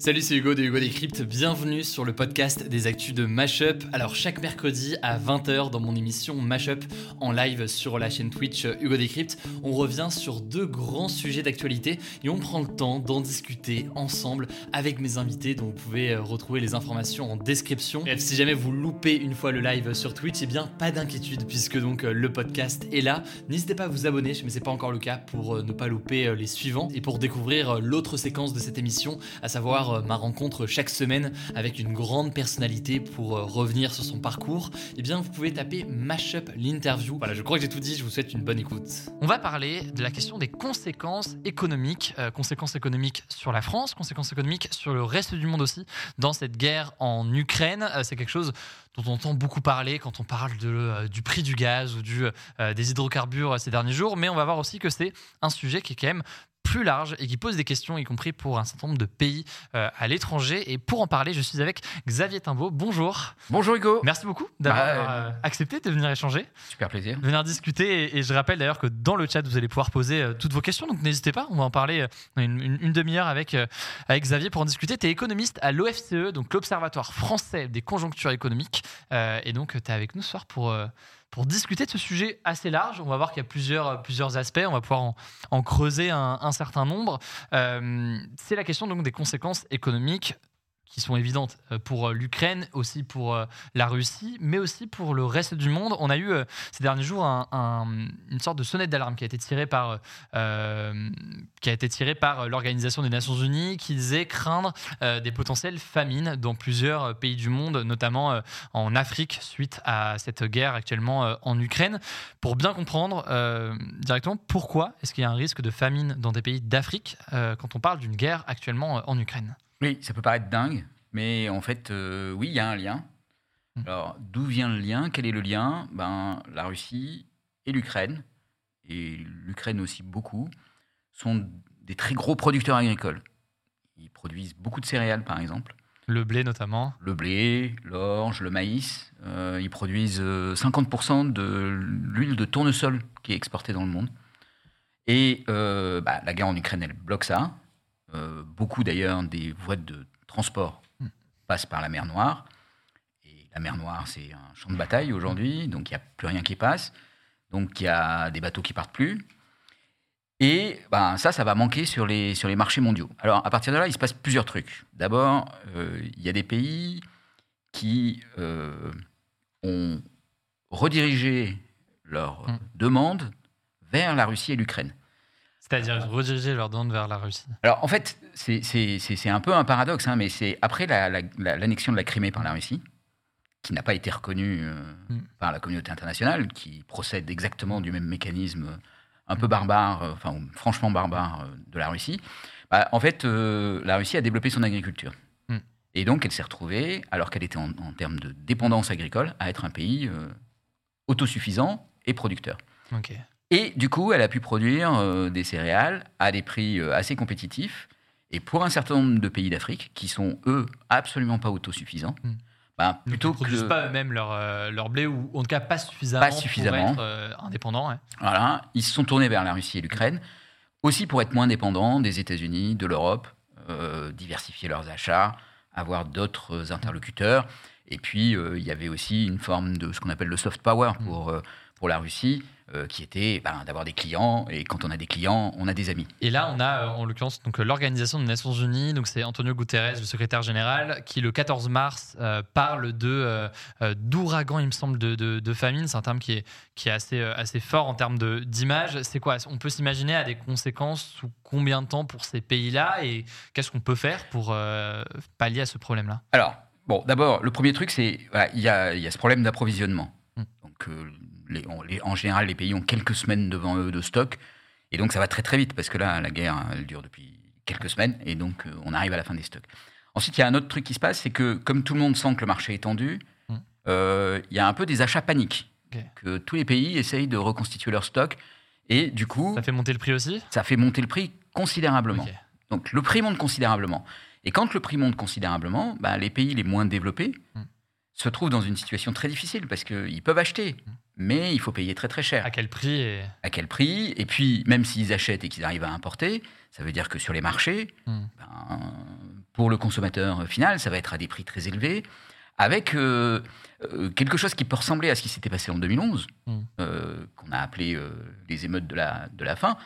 Salut, c'est Hugo de Hugo Décrypte. Bienvenue sur le podcast des actus de Mashup. Alors, chaque mercredi à 20h dans mon émission Mashup en live sur la chaîne Twitch Hugo Décrypte, on revient sur deux grands sujets d'actualité et on prend le temps d'en discuter ensemble avec mes invités. Donc, vous pouvez euh, retrouver les informations en description. Bref, si jamais vous loupez une fois le live sur Twitch, eh bien, pas d'inquiétude puisque donc euh, le podcast est là. N'hésitez pas à vous abonner, mais c'est pas encore le cas pour euh, ne pas louper les suivants et pour découvrir l'autre séquence de cette émission, à savoir euh, ma rencontre chaque semaine avec une grande personnalité pour euh, revenir sur son parcours, eh bien vous pouvez taper Mashup l'interview. Voilà, je crois que j'ai tout dit, je vous souhaite une bonne écoute. On va parler de la question des conséquences économiques, euh, conséquences économiques sur la France, conséquences économiques sur le reste du monde aussi, dans cette guerre en Ukraine. c'est quelque chose dont on entend beaucoup parler quand on parle du prix du gaz ou du, des hydrocarbures ces derniers jours, mais on va voir aussi que c'est un sujet qui est quand même plus large et qui pose des questions, y compris pour un certain nombre de pays euh, à l'étranger. Et pour en parler, je suis avec Xavier Timbaud. Bonjour. Bonjour Hugo. Merci beaucoup d'avoir bah, euh, accepté de venir échanger. Super plaisir. De venir discuter. Et, je rappelle d'ailleurs que dans le chat, vous allez pouvoir poser euh, toutes vos questions. Donc n'hésitez pas, on va en parler une, une, demi-heure avec, avec Xavier pour en discuter. Tu es économiste à l'OFCE, donc l'Observatoire français des conjonctures économiques. et donc tu es avec nous ce soir pour pour discuter de ce sujet assez large. On va voir qu'il y a plusieurs, plusieurs aspects, on va pouvoir en, creuser un, certain nombre. Euh, c'est la question donc des conséquences économiques qui sont évidentes euh, pour euh, l'Ukraine, aussi pour euh, la Russie, mais aussi pour le reste du monde. On a eu ces derniers jours une sorte de sonnette d'alarme qui a été tirée par, qui a été tirée par l'Organisation des Nations Unies, qui disait craindre des potentielles famines dans plusieurs pays du monde, notamment en Afrique, suite à cette guerre actuellement en Ukraine. Pour bien comprendre directement pourquoi est-ce qu'il y a un risque de famine dans des pays d'Afrique quand on parle d'une guerre actuellement en Ukraine? Oui, ça peut paraître dingue, mais en fait, euh, oui, il y a un lien. Mmh. Alors, d'où vient le lien? Quel est le lien? Ben, La Russie et l'Ukraine, et l'Ukraine aussi beaucoup, sont des très gros producteurs agricoles. Ils produisent beaucoup de céréales, par exemple. Le blé notamment Le blé, l'orge, le maïs. Euh, ils produisent 50% euh, de l'huile de tournesol qui est exportée dans le monde. Et bah, la guerre en Ukraine, elle bloque ça. Euh, beaucoup d'ailleurs des voies de transport hmm. passent par la mer Noire. Et la mer Noire, c'est un champ de bataille aujourd'hui, donc il n'y a plus rien qui passe. Donc il y a des bateaux qui partent plus. Et ben, ça, ça va manquer sur les, sur les marchés mondiaux. Alors à partir de là, il se passe plusieurs trucs. D'abord, euh, il y a des pays qui euh, ont redirigé leurs hmm. demandes vers la Russie et l'Ukraine. C'est-à-dire rediriger leur demande vers la Russie. Alors en fait, c'est un peu un paradoxe, hein, mais c'est après l'annexion de la Crimée par la Russie, qui n'a pas été reconnue euh, mm. par la communauté internationale, qui procède exactement du même mécanisme un peu barbare, euh, enfin franchement barbare euh, de la Russie. Bah, en fait, la Russie a développé son agriculture. Mm. Et donc, elle s'est retrouvée, alors qu'elle était en, en, termes de dépendance agricole, à être un pays autosuffisant et producteur. Ok. Et du coup, elle a pu produire euh, des céréales à des prix euh, assez compétitifs. Et pour un certain nombre de pays d'Afrique, qui sont, eux, absolument pas autosuffisants, hmm. ben, plutôt ils ne produisent pas eux-mêmes leur, euh, leur, blé, ou en tout cas pas suffisamment, pas suffisamment. pour être indépendants. Voilà, ils se sont tournés vers la Russie et l'Ukraine, aussi pour être moins dépendants des États-Unis, de l'Europe, diversifier leurs achats, avoir d'autres interlocuteurs. Et puis, il y avait aussi une forme de ce qu'on appelle le soft power hmm. pour, pour la Russie, euh, qui était ben, d'avoir des clients. Et quand on a des clients, on a des amis. Et là, on a euh, en l'occurrence donc l'organisation des Nations Unies. Donc c'est Antonio Guterres, le secrétaire général, qui le 14 mars euh, parle de d'ouragan, il me semble, de, de, famine. C'est un terme qui est qui est assez assez fort en termes d'image. C'est quoi? On peut s'imaginer à des conséquences sous combien de temps pour ces pays-là? Et qu'est-ce qu'on peut faire pour pallier à ce problème-là? Alors. Bon, d'abord, le premier truc, c'est il y, a, y, a ce problème d'approvisionnement. Hum. Donc, en général, les pays ont quelques semaines devant eux de stock. Et donc, ça va très très vite parce que là, la guerre, elle dure depuis quelques semaines. Et donc, euh, on arrive à la fin des stocks. Ensuite, il y a un autre truc qui se passe, c'est que comme tout le monde sent que le marché est tendu, mmh. euh, il y a un peu des achats paniques. Que tous les pays essayent de reconstituer leur stock. Et du coup. Ça fait monter le prix aussi? Ça fait monter le prix considérablement. Donc, le prix monte considérablement. Et quand le prix monte considérablement, bah, les pays les moins développés mmh. se trouvent dans une situation très difficile parce qu'ils peuvent acheter. Mmh mais il faut payer très très cher. À quel prix À quel prix? Et puis, même s'ils achètent et qu'ils arrivent à importer, ça veut dire que sur les marchés, hmm. ben, pour le consommateur final, ça va être à des prix très élevés, avec euh, euh, quelque chose qui peut ressembler à ce qui s'était passé en 2011, Mm. euh, qu'on a appelé euh, les émeutes de la, de la faim,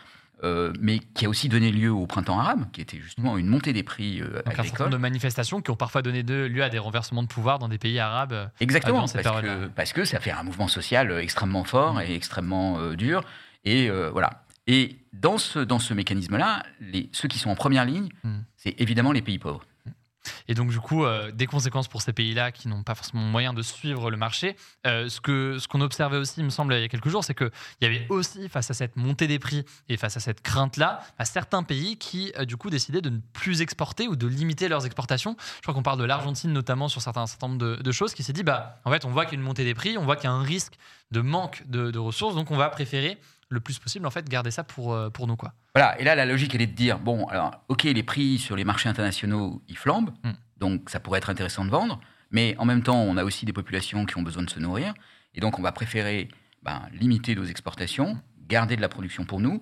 euh, mais qui a aussi donné lieu au printemps arabe, qui était justement une montée des prix euh, Donc un certain nombre de manifestations qui ont parfois donné lieu à des renversements de pouvoir dans des pays arabes. euh, Exactement, parce que, parce que ça fait un mouvement social euh, extrêmement fort et extrêmement euh, dur. Et voilà. Et dans ce, dans ce mécanisme-là, ceux qui sont en première ligne, Mm. c'est évidemment les pays pauvres. Et donc, du coup, euh, des conséquences pour ces pays-là qui n'ont pas forcément moyen de suivre le marché. Euh, ce que ce qu'on observait aussi, il me semble, il y a quelques jours, c'est qu'il y avait aussi, face à cette montée des prix et face à cette crainte-là, à certains pays qui, euh, du coup, décidaient de ne plus exporter ou de limiter leurs exportations. Je crois qu'on parle de l'Argentine notamment sur certains, un certain nombre de, de choses, qui s'est dit, bah, en fait, on voit qu'il y a une montée des prix, on voit qu'il y a un risque de manque de, de ressources, donc on va préférer le plus possible, en fait, garder ça pour, euh, pour nous, quoi. Voilà. Et là, la logique, elle est de dire bon, alors, ok, les prix sur les marchés internationaux, ils flambent. Mm. Donc, ça pourrait être intéressant de vendre. Mais en même temps, on a aussi des populations qui ont besoin de se nourrir. Et donc, on va préférer ben, limiter nos exportations, garder de la production pour nous,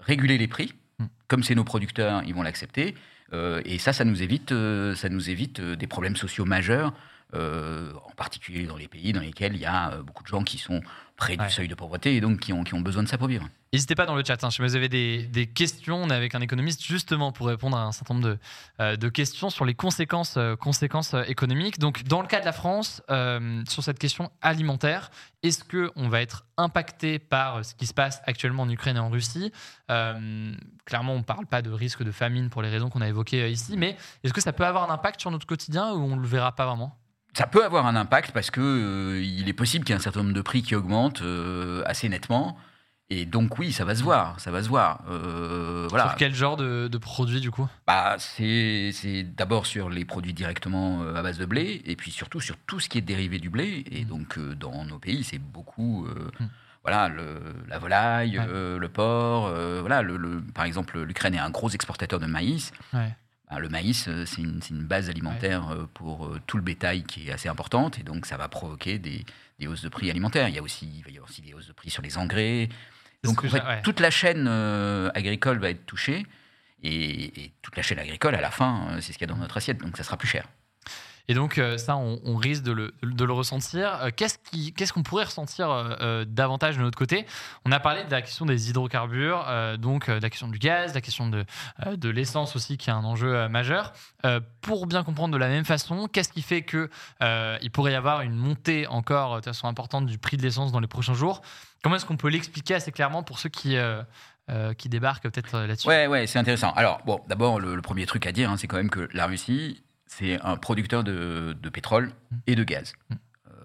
réguler les prix. Mm. Comme c'est nos producteurs, ils vont l'accepter. Euh, et ça, ça nous évite, euh, ça nous évite des problèmes sociaux majeurs, en particulier dans les pays dans lesquels il y a euh, beaucoup de gens qui sont près du seuil de pauvreté et donc qui ont, qui ont besoin de ça pour vivre. N'hésitez pas dans le chat, hein, si vous avez des, des questions, on est avec un économiste justement pour répondre à un certain nombre de, euh, de questions sur les conséquences, euh, conséquences euh, économiques. Donc dans le cas de la France, euh, sur cette question alimentaire, est-ce qu'on va être impacté par ce qui se passe actuellement en Ukraine et en Russie? Euh, Clairement, on ne parle pas de risque de famine pour les raisons qu'on a évoquées euh, ici, mais est-ce que ça peut avoir un impact sur notre quotidien ou on ne le verra pas vraiment? Ça peut avoir un impact parce que euh, il est possible qu'il y ait un certain nombre de prix qui augmentent euh, assez nettement. Et donc oui, ça va se voir, ça va se voir. Euh, voilà. Sur quel genre de, de produit du coup? Bah, c'est d'abord sur les produits directement à base de blé, et puis surtout sur tout ce qui est dérivé du blé. Et donc euh, dans nos pays, c'est beaucoup, euh, Mm. voilà, le, la volaille, Ouais. le porc. voilà, le, le- par exemple, l'Ukraine est un gros exportateur de maïs. Ouais. Bah, le maïs, euh, c'est une, base alimentaire euh, pour euh, tout le bétail qui est assez importante, et donc ça va provoquer des, des hausses de prix alimentaires. Il, y a aussi, il va y avoir aussi des hausses de prix sur les engrais. Donc en fait, ouais. toute la chaîne euh, agricole va être touchée, et, et toute la chaîne agricole, à la fin, c'est ce qu'il y a dans notre assiette, donc ça sera plus cher. Et donc, euh, ça, on, risque de le, ressentir. Euh, Qu'est-ce qu'on pourrait ressentir euh, davantage de notre côté? On a parlé de la question des hydrocarbures, donc de la question du gaz, de la question de, l'essence aussi, qui est un enjeu majeur. Pour bien comprendre de la même façon, qu'est-ce qui fait euh, il pourrait y avoir une montée encore de façon importante du prix de l'essence dans les prochains jours? Comment est-ce qu'on peut l'expliquer assez clairement pour ceux qui, euh, qui débarquent peut-être là-dessus? Ouais, ouais, c'est intéressant. Alors, bon, d'abord, le, le premier truc à dire, hein, c'est quand même que la Russie, c'est un producteur de, de pétrole et de gaz. Mm.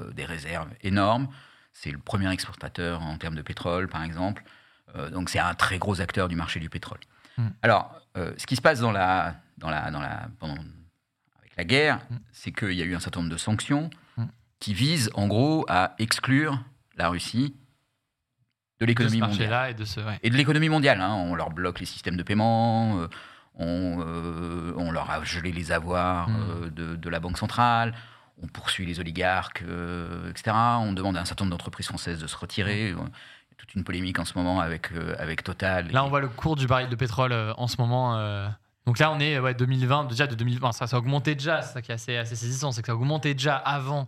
Euh, des réserves énormes. C'est le premier exportateur en termes de pétrole, par exemple. Euh, donc, c'est un très gros acteur du marché du pétrole. Mm. Alors, euh, ce qui se passe dans la, dans la, dans la, pendant, avec la guerre, Mm. c'est qu'il y a eu un certain nombre de sanctions Mm. qui visent, en gros, à exclure la Russie de l'économie mondiale et de ce. ouais. et de l'économie mondiale. hein. On leur bloque les systèmes de paiement, on, euh, on leur a gelé les avoirs Mm. euh, de, de la Banque centrale, on poursuit les oligarques, euh, etc. On demande à un certain nombre d'entreprises françaises de se retirer. Il y a toute une polémique en ce moment avec, euh, avec Total. Là, on voit le cours du baril de pétrole euh, en ce moment. euh, Donc là, on est ouais, 2020, déjà de 2020. Ça, ça a augmenté déjà, c'est ça qui est assez, assez saisissant, c'est que ça a augmenté déjà avant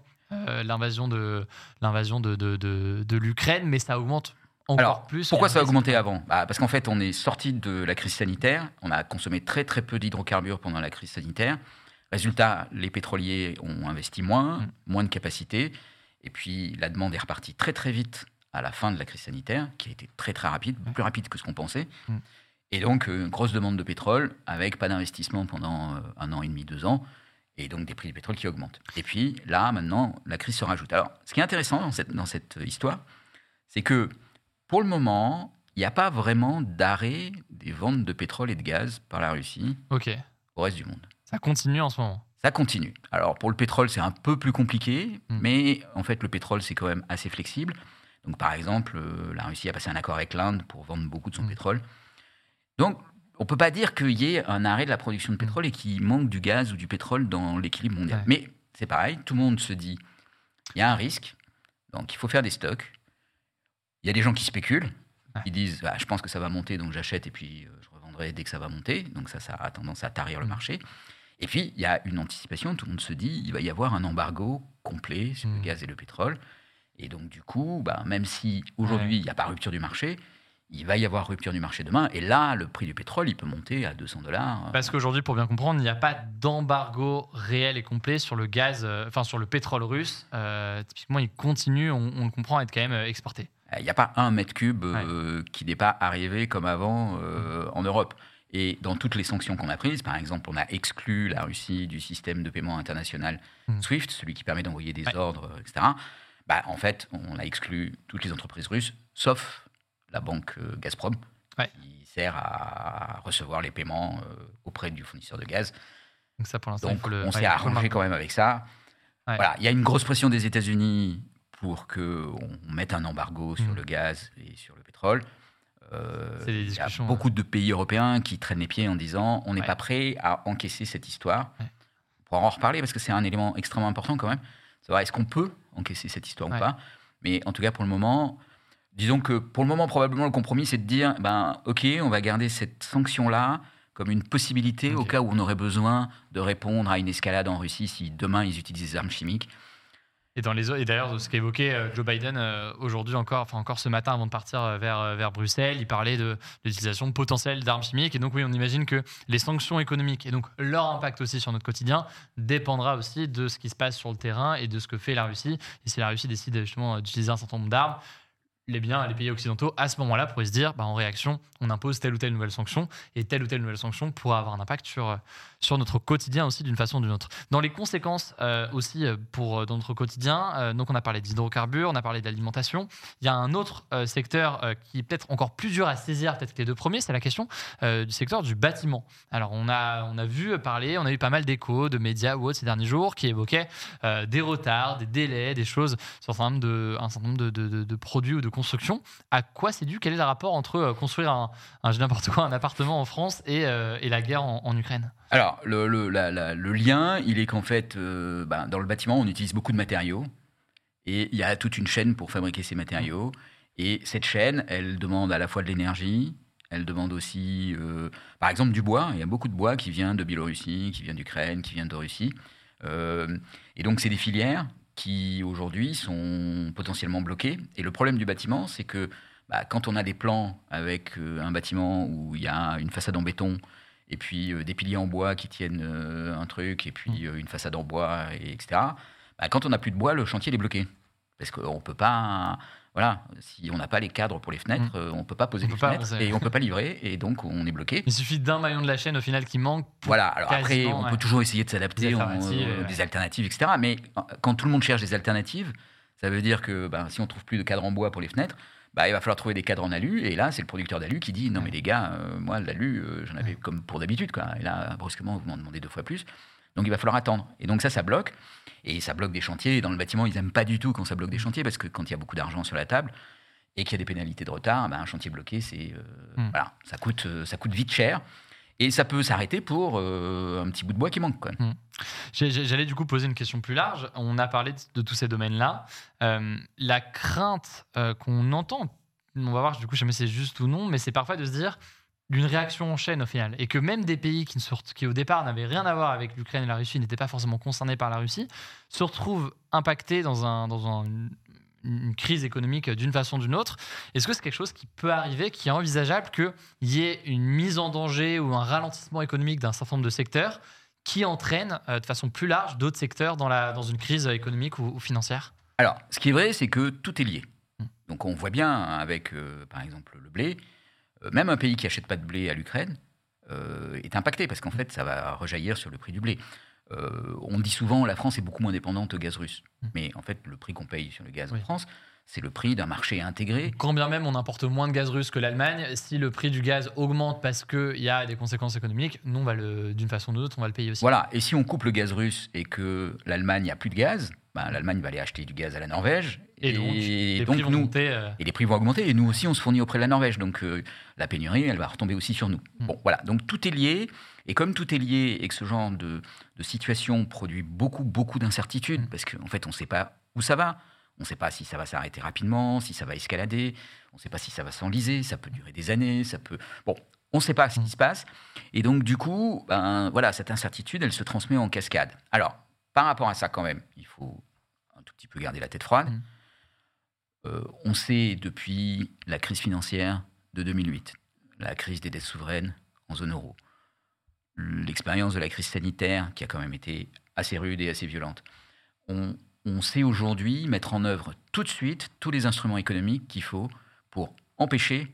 l'invasion de, l'invasion de, de, de, de l'Ukraine, mais ça augmente encore Alors, plus. Pourquoi ça a augmenté avant Bah, Parce qu'en fait, on est sorti de la crise sanitaire. On a consommé très très peu d'hydrocarbures pendant la crise sanitaire. Résultat, les pétroliers ont investi moins, Mm. moins de capacité. Et puis, la demande est repartie très très vite à la fin de la crise sanitaire, qui a été très très rapide, Ouais. plus rapide que ce qu'on pensait. Mm. Et donc, euh, grosse demande de pétrole, avec pas d'investissement pendant euh, un an et demi, deux ans. Et donc, des prix du pétrole qui augmentent. Et puis, là, maintenant, la crise se rajoute. Alors, ce qui est intéressant dans cette, dans cette histoire, c'est que pour le moment, il n'y a pas vraiment d'arrêt des ventes de pétrole et de gaz par la Russie au reste du monde. ça continue en ce moment. Ça continue. Alors pour le pétrole, c'est un peu plus compliqué, Mm. mais en fait, le pétrole, c'est quand même assez flexible. Donc par exemple, euh, la Russie a passé un accord avec l'Inde pour vendre beaucoup de son Mm. pétrole. Donc on ne peut pas dire qu'il y ait un arrêt de la production de pétrole et qu'il manque du gaz ou du pétrole dans l'équilibre mondial. Ouais. Mais c'est pareil, tout le monde se dit, il y a un risque, donc il faut faire des stocks. Il y a des gens qui spéculent, Ouais. ils disent, Ah, je pense que ça va monter, donc j'achète et puis euh, je revendrai dès que ça va monter. Donc ça, ça a tendance à tarir le Mm. marché. Et puis, il y a une anticipation, tout le monde se dit, il va y avoir un embargo complet sur le Mm. gaz et le pétrole. Et donc, du coup, bah, même si aujourd'hui, il n'y a pas rupture du marché, il va y avoir rupture du marché demain. Et là, le prix du pétrole, il peut monter à 200 dollars. Parce qu'aujourd'hui, pour bien comprendre, il n'y a pas d'embargo réel et complet sur le gaz, euh, enfin sur le pétrole russe. Euh, typiquement, il continue, on, on le comprend, à être quand même euh, exporté. Il n'y a pas un mètre cube euh, qui n'est pas arrivé comme avant euh, en Europe. Et dans toutes les sanctions qu'on a prises, par exemple, on a exclu la Russie du système de paiement international Mm. SWIFT, celui qui permet d'envoyer des Ouais. ordres, etc. Bah, en fait, on a exclu toutes les entreprises russes, sauf la banque euh, Gazprom, Ouais. qui sert à recevoir les paiements euh, auprès du fournisseur de gaz. Donc ça, pour l'instant, on s'est arrangé quand même avec ça. Ouais. Voilà, il y a une grosse pression des États-Unis pour qu'on mette un embargo sur Mhm. le gaz et sur le pétrole. Euh, il y a beaucoup de pays européens qui traînent les pieds en disant on n'est Ouais. pas prêt à encaisser cette histoire. Ouais. On pourra en reparler parce que c'est un élément extrêmement important quand même. Savoir est-ce qu'on peut encaisser cette histoire Ouais. ou pas. Mais en tout cas, pour le moment, disons que pour le moment, probablement, le compromis, c'est de dire ben, OK, on va garder cette sanction-là comme une possibilité au cas où on aurait besoin de répondre à une escalade en Russie si demain ils utilisent des armes chimiques. Et, d'ailleurs, ce qu'évoquait euh, Joe Biden euh, aujourd'hui encore, enfin encore ce matin avant de partir euh, vers, vers Bruxelles, il parlait de, de l'utilisation potentielle d'armes chimiques. Et donc oui, on imagine que les sanctions économiques et donc leur impact aussi sur notre quotidien dépendra aussi de ce qui se passe sur le terrain et de ce que fait la Russie. Et si la Russie décide justement d'utiliser un certain nombre d'armes, les biens, les pays occidentaux, à ce moment-là, pourraient se dire, bah, en réaction, on impose telle ou telle nouvelle sanction, et telle ou telle nouvelle sanction pourra avoir un impact sur, euh, sur notre quotidien aussi d'une façon ou d'une autre. Dans les conséquences euh, aussi euh, pour notre quotidien, donc on a parlé d'hydrocarbures, on a parlé d'alimentation. Il y a un autre secteur qui est peut-être encore plus dur à saisir, peut-être que les deux premiers, c'est la question du secteur du bâtiment. Alors on a, on a vu parler, on a eu pas mal d'échos de médias ou autres ces derniers jours qui évoquaient des retards, des délais, des choses sur un certain nombre de, un certain nombre de- de- de produits ou de constructions. À quoi c'est dû? Quel est le rapport entre euh, construire un, un, n'importe quoi, un appartement en France et, euh, et la guerre en, Ukraine? Alors, le, le- la- le lien, il est qu'en fait, euh, ben, dans le bâtiment, on utilise beaucoup de matériaux. Et il y a toute une chaîne pour fabriquer ces matériaux. Et cette chaîne, elle demande à la fois de l'énergie, elle demande aussi, par exemple, du bois. Il y a beaucoup de bois qui vient de Biélorussie, qui vient d'Ukraine, qui vient de Russie. Et donc, c'est des filières qui, aujourd'hui, sont potentiellement bloquées. Et le problème du bâtiment, c'est que bah, quand on a des plans avec euh, un bâtiment où il y a une façade en béton, et puis euh, des piliers en bois qui tiennent euh, un truc, et puis euh, une façade en bois, et, etc. Bah, quand on n'a plus de bois, le chantier il est bloqué. Parce qu'on ne peut pas. Voilà, si on n'a pas les cadres pour les fenêtres, euh, on ne peut pas poser On les pas fenêtres et on ne peut pas livrer, et donc on est bloqué. Il suffit d'un maillon de la chaîne au final qui manque. Voilà, alors après, on ouais. peut toujours essayer de s'adapter, Des euh, des alternatives, etc. Mais euh, quand tout le monde cherche des alternatives, ça veut dire que ben, si on trouve plus de cadres en bois pour les fenêtres, bah, il va falloir trouver des cadres en alu. Et là, c'est le producteur d'alu qui dit Non, mais les gars, euh, moi, l'alu, euh, j'en avais comme pour d'habitude. quoi. Et là, brusquement, vous m'en demandez deux fois plus. Donc, il va falloir attendre. Et donc, ça, ça bloque. Et ça bloque des chantiers. Et dans le bâtiment, ils n'aiment pas du tout quand ça bloque des chantiers parce que quand il y a beaucoup d'argent sur la table et qu'il y a des pénalités de retard, ben, un chantier bloqué, c'est euh, Hmm. voilà, ça coûte, euh, ça coûte vite cher. Et ça peut s'arrêter pour euh, un petit bout de bois qui manque. Quoi. J'ai- J'allais du coup poser une question plus large. On a parlé de, tous ces domaines-là. Euh, la crainte qu'on entend, on va voir du coup, je sais pas si c'est juste ou non, mais c'est parfois de se dire d'une réaction en chaîne au final. Et que même des pays qui, ne au départ n'avaient rien à voir avec l'Ukraine et la Russie, n'étaient pas forcément concernés par la Russie, se retrouvent impactés dans, un, dans un- une crise économique d'une façon ou d'une autre. Est-ce que c'est quelque chose qui peut arriver, qui est envisageable qu'il y ait une mise en danger ou un ralentissement économique d'un certain nombre de secteurs qui entraîne euh, de façon plus large d'autres secteurs dans, la, dans une crise économique ou, ou financière? Alors, ce qui est vrai, c'est que tout est lié. Hmm. Donc, on voit bien avec, euh, par exemple, le blé, même un pays qui achète pas de blé à l'Ukraine euh, est impacté parce qu'en fait, ça va rejaillir sur le prix du blé. Euh, on dit souvent la France est beaucoup moins dépendante au gaz russe. Hmm. Mais en fait, le prix qu'on paye sur le gaz Oui. en France, c'est le prix d'un marché intégré. Quand bien même on importe moins de gaz russe que l'Allemagne, si le prix du gaz augmente parce qu'il y a des conséquences économiques, nous, on va le- d'une façon ou d'une autre, on va le payer aussi. Voilà. Et si on coupe le gaz russe et que l'Allemagne n'a plus de gaz, ben, l'Allemagne va aller acheter du gaz à la Norvège. Et donc, les donc prix vont nous, monter. euh, Et les prix vont augmenter. Et nous aussi, on se fournit auprès de la Norvège. Donc euh, la pénurie, elle va retomber aussi sur nous. Mm. Bon, voilà. Donc tout est lié. Et comme tout est lié et que ce genre de, de situation produit beaucoup, beaucoup d'incertitudes, Mm. parce qu'en fait, on ne sait pas où ça va. On ne sait pas si ça va s'arrêter rapidement, si ça va escalader. On ne sait pas si ça va s'enliser. Ça peut durer des années. Ça peut. Bon, on ne sait pas ce qui Mm. se passe. Et donc, du coup, ben, voilà, cette incertitude, elle se transmet en cascade. Alors, par rapport à ça, quand même, il faut tout petit peu garder la tête froide. Mm. Euh, on sait depuis la crise financière de 2008, la crise des dettes souveraines en zone euro, l'expérience de la crise sanitaire qui a quand même été assez rude et assez violente. On, on sait aujourd'hui mettre en œuvre tout de suite tous les instruments économiques qu'il faut pour empêcher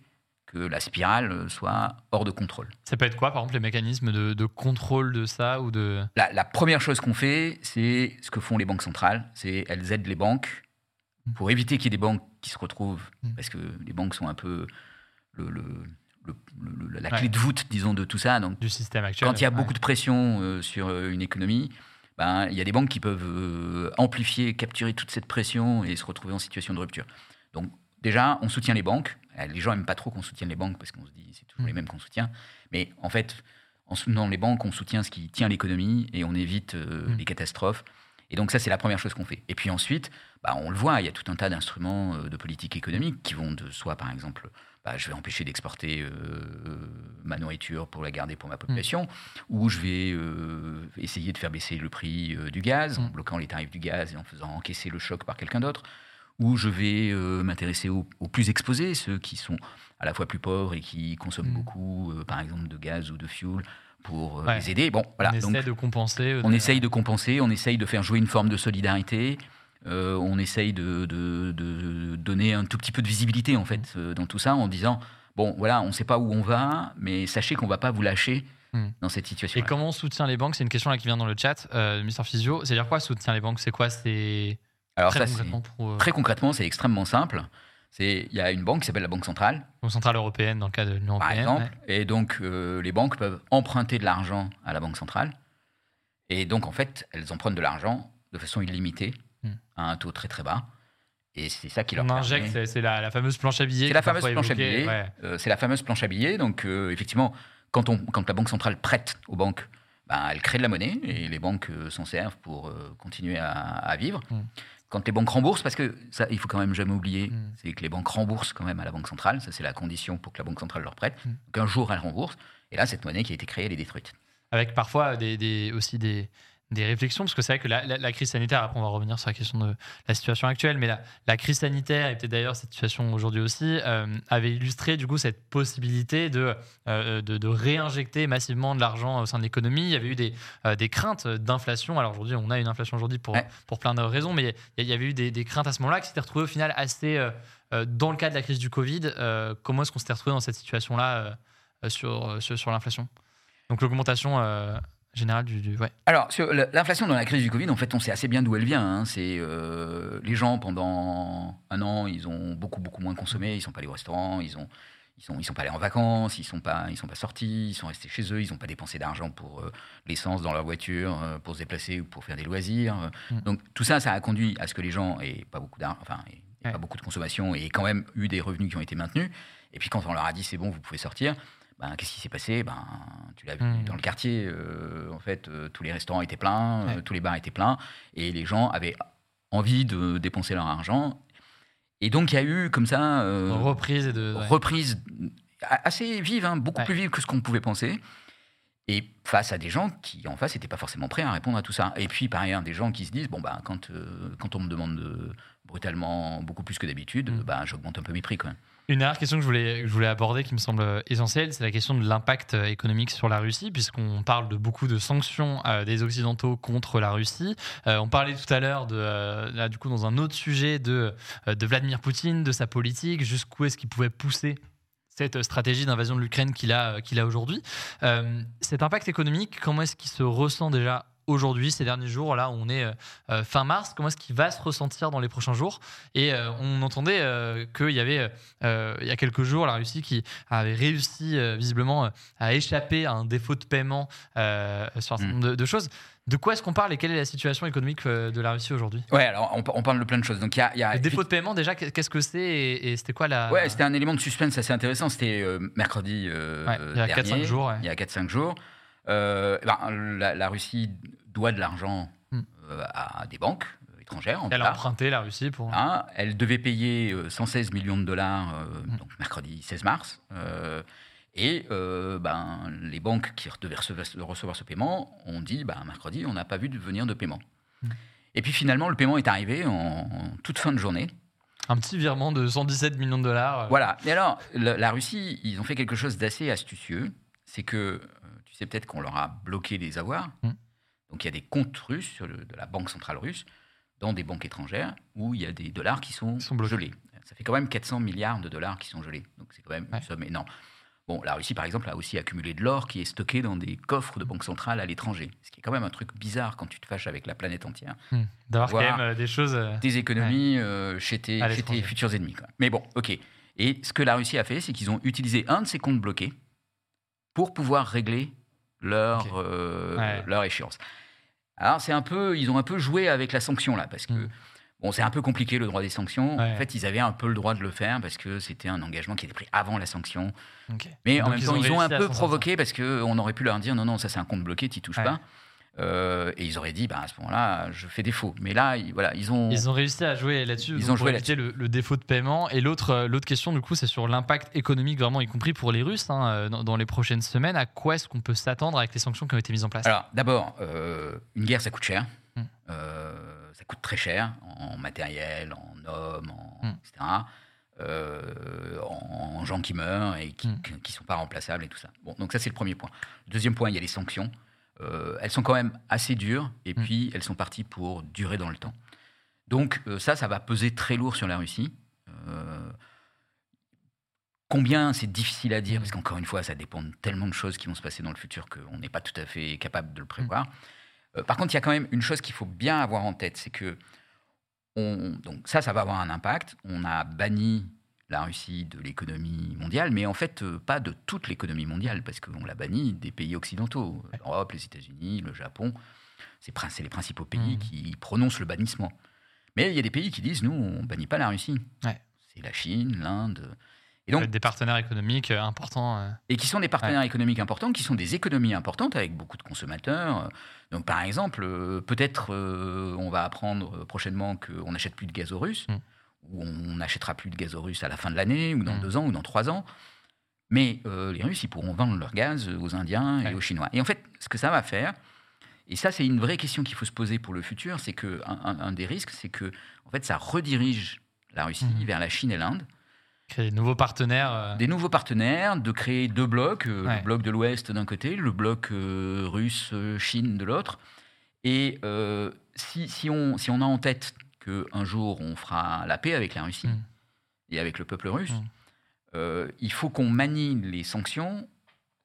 que la spirale euh, soit hors de contrôle. Ça peut être quoi, par exemple, les mécanismes de, de contrôle de ça ou de. La, la première chose qu'on fait, c'est ce que font les banques centrales, c'est elles aident les banques pour éviter qu'il y ait des banques qui se retrouvent, Mm. parce que les banques sont un peu le, le- le- le- la Ouais. clé de voûte, disons, de tout ça. Donc, du système actuel quand il y a ouais. beaucoup de pression euh, sur euh, une économie, ben, il y a des banques qui peuvent euh, amplifier, capturer toute cette pression et se retrouver en situation de rupture. Donc déjà, on soutient les banques. Euh, Les gens n'aiment pas trop qu'on soutienne les banques parce qu'on se dit c'est toujours Mm. les mêmes qu'on soutient. Mais en fait, en soutenant les banques, on soutient ce qui tient l'économie et on évite euh, Mm. les catastrophes. Et donc ça, c'est la première chose qu'on fait. Et puis ensuite, bah, on le voit, il y a tout un tas d'instruments euh, de politique économique qui vont de soi, par exemple, bah, je vais empêcher d'exporter euh, ma nourriture pour la garder pour ma population, ou je vais euh, essayer de faire baisser le prix euh, du gaz en Mm. bloquant les tarifs du gaz et en faisant encaisser le choc par quelqu'un d'autre, ou je vais euh, m'intéresser aux, aux plus exposés, ceux qui sont à la fois plus pauvres et qui consomment Mm. beaucoup, euh, par exemple, de gaz ou de fuel pour euh, Ouais. les aider. Bon, voilà. on donc- essaie de compenser. on de- essaye de compenser, on essaye de faire jouer une forme de solidarité, on essaye de, de- de donner un tout petit peu de visibilité en fait euh, dans tout ça en disant bon voilà on ne sait pas où on va, mais sachez qu'on ne va pas vous lâcher Hmm. dans cette situation. Et comment on soutient les banques? C'est une question là qui vient dans le chat, euh, Mister Physio. C'est-à-dire quoi soutient les banques? C'est quoi? C'est Alors très ça c'est concrètement pour euh, très concrètement c'est extrêmement simple. C'est il y a une banque qui s'appelle la Banque centrale Banque centrale européenne dans le cas de l'Union par européenne. exemple, et donc euh, les banques peuvent emprunter de l'argent à la Banque centrale, et donc en fait elles empruntent de l'argent de façon illimitée Hmm. à un taux très très bas, et c'est ça qui leur On injecte, c'est- la, la fameuse planche à billets. C'est la fameuse planche à billets. ouais. Euh, c'est la fameuse planche à billets. Donc, euh, effectivement, quand, on, quand la Banque centrale prête aux banques, ben, elle crée de la monnaie et les banques euh, s'en servent pour continuer à, à vivre. Mm. Quand les banques remboursent, parce que ça, il faut quand même jamais oublier, Mm. c'est que les banques remboursent quand même à la Banque centrale. Ça, c'est la condition pour que la Banque centrale leur prête. Mm. Donc, un jour, elle rembourse. Et là, cette monnaie qui a été créée, elle est détruite. Avec parfois des, des- aussi des, des réflexions, parce que c'est vrai que la, la- la crise sanitaire, après on va revenir sur la question de la situation actuelle, mais la, la crise sanitaire, et peut-être d'ailleurs cette situation aujourd'hui aussi, euh, avait illustré du coup cette possibilité de, euh, de, de réinjecter massivement de l'argent au sein de l'économie. Il y avait eu des, euh, des craintes d'inflation. Alors aujourd'hui, on a une inflation aujourd'hui pour, Ouais. pour plein de raisons, mais il y, avait eu des, des craintes à ce moment-là qui s'étaient retrouvées au final assez... dans le cas de la crise du Covid, comment est-ce qu'on s'était retrouvé dans cette situation-là sur, sur, sur l'inflation? Donc l'augmentation générale du, du- ouais. Alors, sur l'inflation dans la crise du Covid, en fait, on sait assez bien d'où elle vient. hein. C'est euh, les gens pendant un an, ils ont beaucoup beaucoup moins consommé. Ils sont pas allés au restaurant, ils ont ils sont ils sont pas allés en vacances, ils sont pas ils sont pas sortis, ils sont restés chez eux, ils n'ont pas dépensé d'argent pour euh, l'essence dans leur voiture, euh, pour se déplacer ou pour faire des loisirs. Mm. Donc tout ça, ça a conduit à ce que les gens aient pas beaucoup d'argent, enfin aient- aient Ouais. pas beaucoup de consommation et aient quand même eu des revenus qui ont été maintenus. Et puis quand on leur a dit c'est bon, vous pouvez sortir. Ben, qu'est-ce qui s'est passé? Ben, Tu l'as vu Mm. dans le quartier, euh, en fait, euh, tous les restaurants étaient pleins, euh, tous les bars étaient pleins, et les gens avaient envie de dépenser leur argent. Et donc, il y a eu comme ça reprise et de ouais. reprise assez vive, hein, beaucoup Ouais. plus vive que ce qu'on pouvait penser. Et face à des gens qui, en face, n'étaient pas forcément prêts à répondre à tout ça. Et puis, par ailleurs, des gens qui se disent bon, bah, quand, quand on me demande de- brutalement beaucoup plus que d'habitude, Mm. bah, j'augmente un peu mes prix quand même. Une dernière question que je voulais, aborder qui me semble essentielle, c'est la question de l'impact euh, économique sur la Russie, puisqu'on parle de beaucoup de sanctions euh, des Occidentaux contre la Russie. Euh, on parlait tout à l'heure, euh, du coup, dans un autre sujet, de, euh, Vladimir Poutine, de sa politique, jusqu'où est-ce qu'il pouvait pousser cette stratégie d'invasion de l'Ukraine qu'il a, qu'il a aujourd'hui. Euh, cet impact économique, comment est-ce qu'il se ressent déjà aujourd'hui, ces derniers jours, là où on est euh, euh, fin mars, comment est-ce qu'il va se ressentir dans les prochains jours? Et euh, on entendait euh, qu'il y avait, il y a quelques jours, la Russie qui avait réussi visiblement à échapper à un défaut de paiement sur un certain nombre de, de choses. De quoi est-ce qu'on parle et quelle est la situation économique de la Russie aujourd'hui? Ouais, alors on, on parle de plein de choses. Donc, il y a, il y a Le défaut de paiement, déjà, qu'est-ce que c'est et, et c'était quoi la. Ouais, c'était un élément de suspense assez intéressant. C'était mercredi Ouais, il y a dernier, 4-5 jours, ouais. Il y a 4-5 jours. Euh, ben, la, la Russie doit de l'argent Hmm. euh, à des banques euh, étrangères. En Elle a emprunté la Russie pour. Hein, elle devait payer euh, 116 millions de dollars, Hmm. donc mercredi 16 mars. Et ben, les banques qui devaient recevoir, recevoir ce paiement ont dit ben, mercredi, on n'a pas vu de venir de paiement. Mm. Et puis finalement, le paiement est arrivé en, en toute fin de journée. Un petit virement de 117 millions de dollars. Voilà. Et alors, la, la Russie, ils ont fait quelque chose d'assez astucieux. C'est que, sais peut-être qu'on leur a bloqué les avoirs. Mm. Donc il y a des comptes russes le- de la Banque centrale russe, dans des banques étrangères, où il y a des dollars qui sont, sont gelés. Ça fait quand même 400 milliards de dollars qui sont gelés. Donc c'est quand même Ouais. une somme énorme. Bon, la Russie, par exemple, a aussi accumulé de l'or qui est stocké dans des coffres de banques centrales à l'étranger. Ce qui est quand même un truc bizarre quand tu te fâches avec la planète entière. Hmm. D'avoir quand même euh, des choses. euh, Des économies euh, chez, tes, chez futurs ennemis. quoi. Mais bon, ok. Et ce que la Russie a fait, c'est qu'ils ont utilisé un de ces comptes bloqués pour pouvoir régler leur, euh, Ouais. leur échéance. Alors, c'est un peu, ils ont un peu joué avec la sanction là, parce que Mm. bon, c'est un peu compliqué le droit des sanctions. Ouais. En fait, ils avaient un peu le droit de le faire parce que c'était un engagement qui était pris avant la sanction. Mais en même ils temps, ont ils ont un peu provoqué parce que on aurait pu leur dire non, non, ça c'est un compte bloqué, tu touches Ouais. pas. Euh, et ils auraient dit, bah, à ce moment-là, je fais défaut. Mais là, ils, voilà, ils ont. Ils ont réussi à jouer là-dessus. Ils ont joué éviter le, le défaut de paiement. Et l'autre, euh, l'autre question, du coup, c'est sur l'impact économique, vraiment, y compris pour les Russes, hein, euh, dans, dans les prochaines semaines. À quoi est-ce qu'on peut s'attendre avec les sanctions qui ont été mises en place? Alors, d'abord, euh, une guerre, ça coûte cher. Mm. Euh, ça coûte très cher en matériel, en hommes, en, Mm. etc. Euh, en, en gens qui meurent et qui ne sont pas remplaçables et tout ça. Bon, donc ça, c'est le premier point. Deuxième point, il y a les sanctions. Euh, elles sont quand même assez dures et Mm. puis elles sont parties pour durer dans le temps. Donc euh, ça, ça va peser très lourd sur la Russie. Euh, Combien, c'est difficile à dire, Mm. parce qu'encore une fois, ça dépend de tellement de choses qui vont se passer dans le futur qu'on n'est pas tout à fait capable de le prévoir. Euh, par contre, il y a quand même une chose qu'il faut bien avoir en tête, c'est que on- donc ça, ça va avoir un impact. On a banni la Russie de l'économie mondiale, mais en fait, euh, pas de toute l'économie mondiale, parce qu'on l'a banni des pays occidentaux, l'Europe, les États-Unis, le Japon. C'est les principaux pays Mm. qui prononcent le bannissement. Mais il y a des pays qui disent, nous, on bannit pas la Russie. Ouais. C'est la Chine, l'Inde. Et donc, Des partenaires économiques euh, importants. euh. et qui sont des partenaires économiques importants, qui sont des économies importantes avec beaucoup de consommateurs. Donc, par exemple, peut-être euh, on va apprendre prochainement qu'on n'achète plus de gaz aux Russes, Mm. Ou on n'achètera plus de gaz aux Russes à la fin de l'année, ou dans Mm. deux ans, ou dans trois ans. Mais euh, les Russes, ils pourront vendre leur gaz aux Indiens Ouais. et aux Chinois. Et en fait, ce que ça va faire, et ça, c'est une vraie question qu'il faut se poser pour le futur, c'est que un, un- un des risques, c'est que en fait, ça redirige la Russie Mhm. vers la Chine et l'Inde Créer des nouveaux partenaires. euh, des nouveaux partenaires, de créer deux blocs, euh, Ouais. le bloc de l'Ouest d'un côté, le bloc euh, russe-Chine de l'autre. Et euh, si, si, on, si on a en tête qu'un jour on fera la paix avec la Russie Mm. et avec le peuple russe, Mm. euh, il faut qu'on manie les sanctions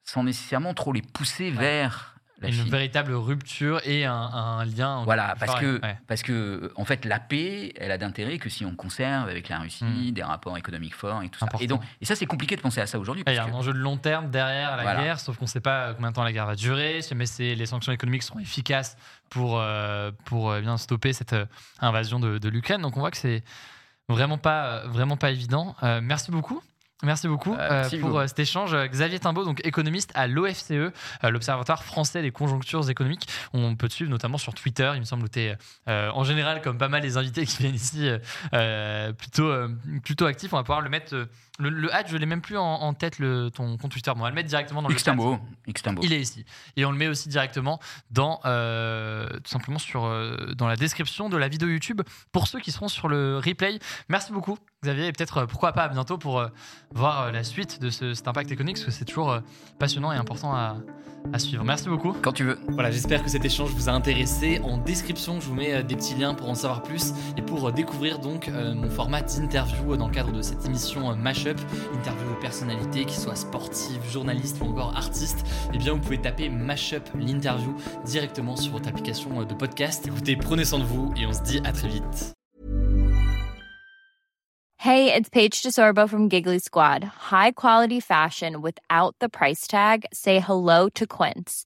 sans nécessairement trop les pousser vers la une Chine. véritable rupture et un, un lien. Voilà, parce que, ouais. parce que, en fait, la paix, elle a d'intérêt que si on conserve avec la Russie Mm. des rapports économiques forts et tout ça. Et, donc, et ça, c'est compliqué de penser à ça aujourd'hui. Il y a un enjeu de long terme derrière la Voilà. guerre, sauf qu'on ne sait pas combien de temps la guerre va durer, mais les sanctions économiques seront efficaces pour, euh, pour euh, bien stopper cette euh, invasion de, de l'Ukraine. Donc on voit que c'est vraiment pas, vraiment pas évident. Euh, merci beaucoup. Merci beaucoup Euh, euh, pour euh, cet échange. Xavier Timbaud, donc économiste à l'OFCE, euh, l'Observatoire français des conjonctures économiques. On peut te suivre notamment sur Twitter. Il me semble que tu es en général, comme pas mal des invités qui viennent ici, plutôt, plutôt actif. On va pouvoir le mettre. Le, le hat, je l'ai même plus en, en tête, le, ton compte Twitter. Bon, on va le mettre directement dans le chat. Xtimbo, Xtimbo. Il est ici. Et on le met aussi directement dans, euh, tout simplement sur, euh, dans la description de la vidéo YouTube pour ceux qui seront sur le replay. Merci beaucoup, Xavier. Et peut-être, euh, pourquoi pas à bientôt pour euh, voir euh, la suite de ce- cet impact économique, parce que c'est toujours euh, passionnant et important à, à suivre. Merci beaucoup. Quand tu veux. Voilà, j'espère que cet échange vous a intéressé. En description, je vous mets euh, des petits liens pour en savoir plus et pour euh, découvrir donc euh, mon format d'interview euh, dans le cadre de cette émission euh, Interview de personnalités, qui soient sportives, journalistes ou encore artistes. Eh bien, vous pouvez taper Mashup l'interview directement sur votre application euh, de podcast. Écoutez, prenez soin de vous et on se dit à très vite. Hey, it's Paige DeSorbo from Giggly Squad. High quality fashion without the price tag. Say hello to Quince.